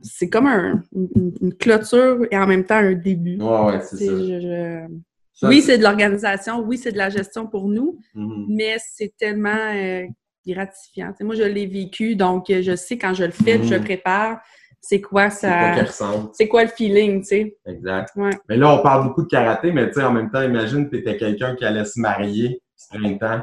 S4: C'est comme un- une, une clôture et en même temps un début.
S6: Ouais, ouais, c'est ça.
S4: je- je-
S6: Ça,
S4: Oui, c'est de l'organisation, oui, c'est de la gestion pour nous,
S6: Mhm.
S4: mais c'est tellement euh, gratifiant. Tu sais, moi, je l'ai vécu, donc euh, je sais quand je le fais, je le prépare, c'est quoi ça. C'est quoi le feeling, tu sais?
S6: Exact.
S4: Ouais.
S6: Mais là, on parle beaucoup de karaté, mais tu sais, en même temps, imagine que tu étais quelqu'un qui allait se marier ce printemps.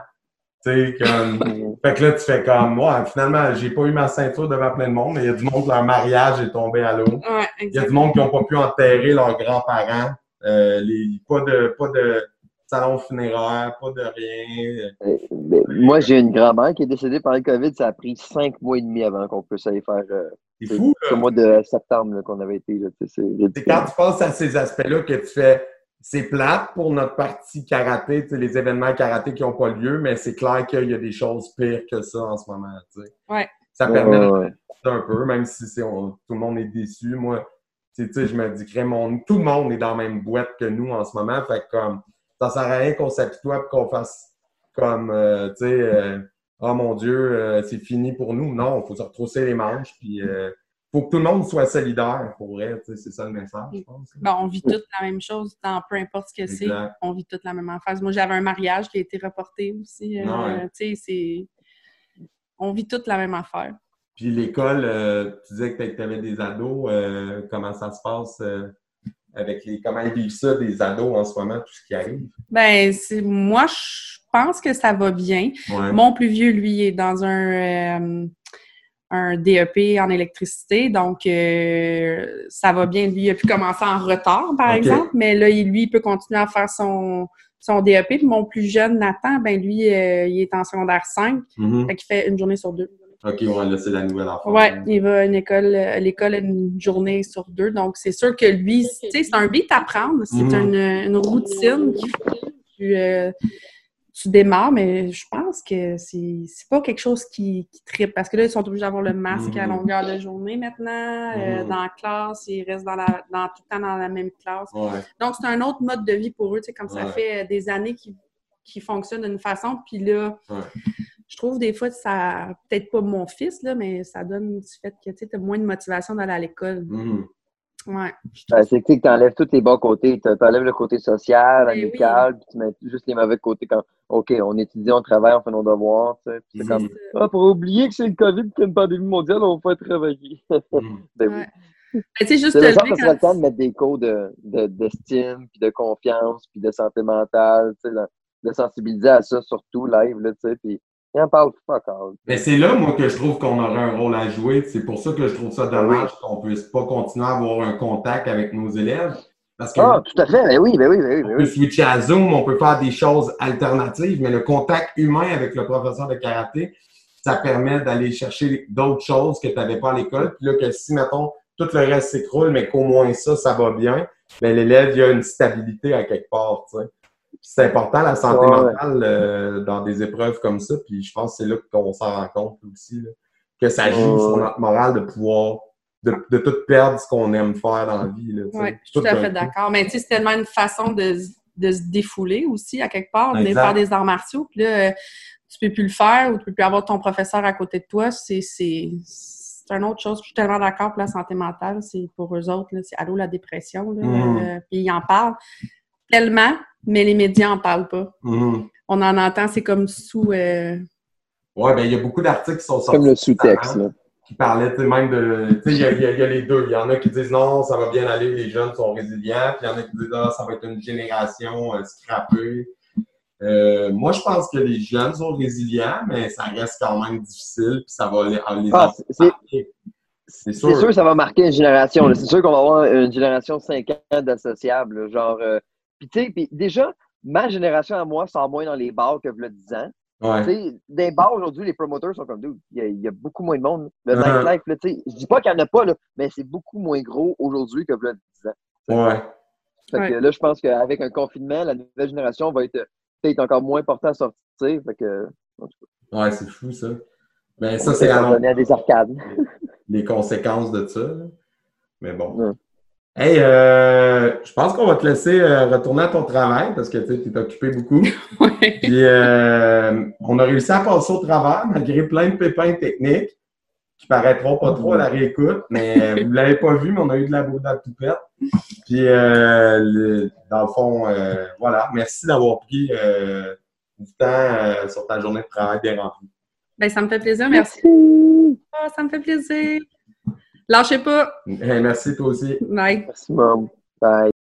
S6: Tu sais, comme. (laughs) Fait que là, tu fais comme, moi, finalement, j'ai pas eu ma ceinture devant plein de monde, mais il y a du monde, leur mariage est tombé à l'eau.
S4: Ouais,
S6: Il y a du monde qui n'ont pas pu enterrer leurs grands-parents. Euh, les, pas, de, pas de salon funéraire, pas de rien.
S5: Euh, mais moi, j'ai une grand-mère qui est décédée par le COVID. Ça a pris cinq mois et demi avant qu'on puisse aller faire. euh,
S6: C'est fou,
S5: C'est
S6: là.
S5: mois de septembre qu'on avait été. C'est
S6: quand tu penses à ces aspects-là que tu fais, c'est plate pour notre partie karaté, les événements karaté qui n'ont pas lieu, mais c'est clair qu'il y a des choses pires que ça en ce moment.
S4: Ouais.
S6: Ça permet de
S5: ouais, ouais.
S6: un peu, même si c'est- on- tout le monde est déçu. Moi, tu sais, je me dis que tout le monde est dans la même boîte que nous en ce moment. Fait que comme ça sert à rien qu'on s'apitoie et qu'on fasse comme euh, tu sais euh, Oh mon Dieu, euh, c'est fini pour nous. Non, il faut se retrousser les manches. Puis faut que tout le monde soit solidaire pour vrai. C'est ça le message, je pense.
S4: Bon, on vit toutes la même chose dans peu importe ce que c'est. On vit toutes la même phase. Moi, j'avais un mariage qui a été reporté aussi.
S6: Ah ouais.
S4: Tu sais, c'est. On vit toutes la même affaire.
S6: Puis l'école, tu disais que tu avais des ados. comment ça se passe avec les. Comment ils vivent ça, des ados en ce moment, tout ce qui arrive?
S4: Ben, c'est moi, je pense que ça va bien.
S6: Ouais.
S4: Mon plus vieux, lui, est dans un, euh, un DEP en électricité, donc euh, ça va bien. Lui, il a pu commencer en retard, par exemple, mais là, il- lui, il peut continuer à faire son, son DEP. Puis mon plus jeune, Nathan, ben lui, euh, il est en secondaire 5,
S6: Mhm.
S4: fait qu'il fait une journée sur deux.
S6: OK, ouais, là, c'est la nouvelle affaire.
S4: Ouais, il va à une école, à l'école une journée sur deux. Donc, c'est sûr que lui, tu sais, c'est un beat à prendre. C'est
S6: Mhm.
S4: une, une routine qu'il faut que tu, euh, tu démarres, mais je pense que c'est c'est pas quelque chose qui, qui tripe. Parce que là, ils sont obligés d'avoir le masque à
S6: Mhm.
S4: longueur de journée maintenant. euh,
S6: Mhm.
S4: dans la classe, ils restent dans la, dans, tout le temps dans la même classe.
S6: Ouais.
S4: Donc, c'est un autre mode de vie pour eux, tu sais, comme ça fait euh, des années qu'ils qu'ils fonctionnent d'une façon. Puis là,
S6: Ouais.
S4: Je trouve des fois, ça, peut-être pas mon fils, là, mais ça donne du fait que tu as moins de motivation d'aller à l'école.
S6: Mhm.
S4: Ouais.
S5: Ben, c'est que tu enlèves tous les bons côtés. Tu enlèves le côté social,
S4: Ben oui.
S5: amical, puis tu mets juste les mauvais côtés quand, OK, on étudie, on travaille, on fait nos devoirs. Puis C'est
S6: Mhm.
S5: comme, ah, pour oublier que c'est le COVID, c'est une pandémie mondiale, on va pas travailler. (laughs)
S6: Mhm.
S5: Ben oui.
S4: Ouais. Ben, juste
S5: C'est le genre que le temps de mettre des cours de, de- d'estime, puis de confiance, puis de santé mentale, tu sais, de, de sensibiliser à ça, surtout live, là, tu sais, puis il en parle pas encore.
S6: Mais c'est là, moi, que je trouve qu'on aurait un rôle à jouer. C'est pour ça que je trouve ça dommage qu'on puisse pas continuer à avoir un contact avec nos élèves. Parce que
S5: Ah, tout à fait, ben oui, ben oui, ben oui, ben
S6: on peut switcher à Zoom, on peut faire des choses alternatives, mais le contact humain avec le professeur de karaté, ça permet d'aller chercher d'autres choses que tu n'avais pas à l'école. Puis là, que si, mettons, tout le reste s'écroule, mais qu'au moins ça, ça va bien, ben l'élève, il y a une stabilité à quelque part, tu sais. C'est important, la santé
S5: Ouais, ouais.
S6: mentale, euh, dans des épreuves comme ça. Puis je pense que c'est là qu'on s'en rend compte aussi, là, que ça joue
S5: Ouais,
S6: sur notre morale de pouvoir, de, de tout perdre ce qu'on aime faire dans la vie. Là.
S4: Ouais, je suis tout à fait d'accord. Mais tu sais, c'est tellement une façon de, de se défouler aussi, à quelque part, de faire des arts martiaux. Puis là, euh, tu peux plus le faire ou tu peux plus avoir ton professeur à côté de toi. C'est c'est- c'est une autre chose. Je suis tellement d'accord pour la santé mentale. C'est pour eux autres, là, c'est allô la dépression. Là,
S6: Mhm.
S4: Euh, puis ils en parlent tellement, mais les médias en parlent pas.
S6: Mhm.
S4: On en entend, c'est comme sous... euh,
S6: Ouais, ben il y a beaucoup d'articles qui sont sortis.
S5: Comme le sous-texte, là.
S6: Qui parlaient tu sais, même de. Tu sais, il y, a- il y a- il y a les deux. Il y en a qui disent non, ça va bien aller, les jeunes sont résilients. Puis il y en a qui disent ah, ça va être une génération euh, scrappée. Euh, moi, je pense que les jeunes sont résilients, mais ça reste quand même difficile. Puis ça va les, les
S5: Ah, c'est-
S6: sûr.
S5: C'est sûr que ça va marquer une génération. là. C'est sûr qu'on va avoir une génération de 5 ans d'associables. là, Genre, euh, puis tu sais, puis déjà, ma génération à moi sort moins dans les bars que le 10 ans.
S6: Ouais.
S5: Tu sais, dans les bars aujourd'hui, les promoteurs sont comme nous. Il y, a- il y a beaucoup moins de monde. Le nightlife, là, tu sais, je dis pas qu'il n'y en a pas, là, mais c'est beaucoup moins gros aujourd'hui que le 10 ans.
S6: Ouais.
S5: Fait que
S4: Ouais.
S5: là, je pense qu'avec un confinement, la nouvelle génération va être peut-être encore moins portée à sortir. Fait que,
S6: Ouais, c'est fou, ça. Mais
S5: on
S6: ça, c'est
S5: à des arcades. (laughs)
S6: les conséquences de ça. là. Mais bon.
S5: Ouais.
S6: Hey, euh, je pense qu'on va te laisser euh, retourner à ton travail parce que tu es occupé beaucoup. (laughs)
S4: ouais.
S6: Puis euh, on a réussi à passer au travers malgré plein de pépins techniques qui paraîtront pas trop à la réécoute, mais (laughs) vous l'avez pas vu, mais on a eu de la beau de toupette. Puis euh, le- dans le fond, euh, voilà, merci d'avoir pris euh, du temps euh, sur ta journée de travail bien remplie.
S4: Ben, ça me fait plaisir. Merci. Ah, ça me fait plaisir. Lâchez pas.
S6: Hey, merci, toi aussi.
S4: Bye.
S5: Merci, Mom. Bye.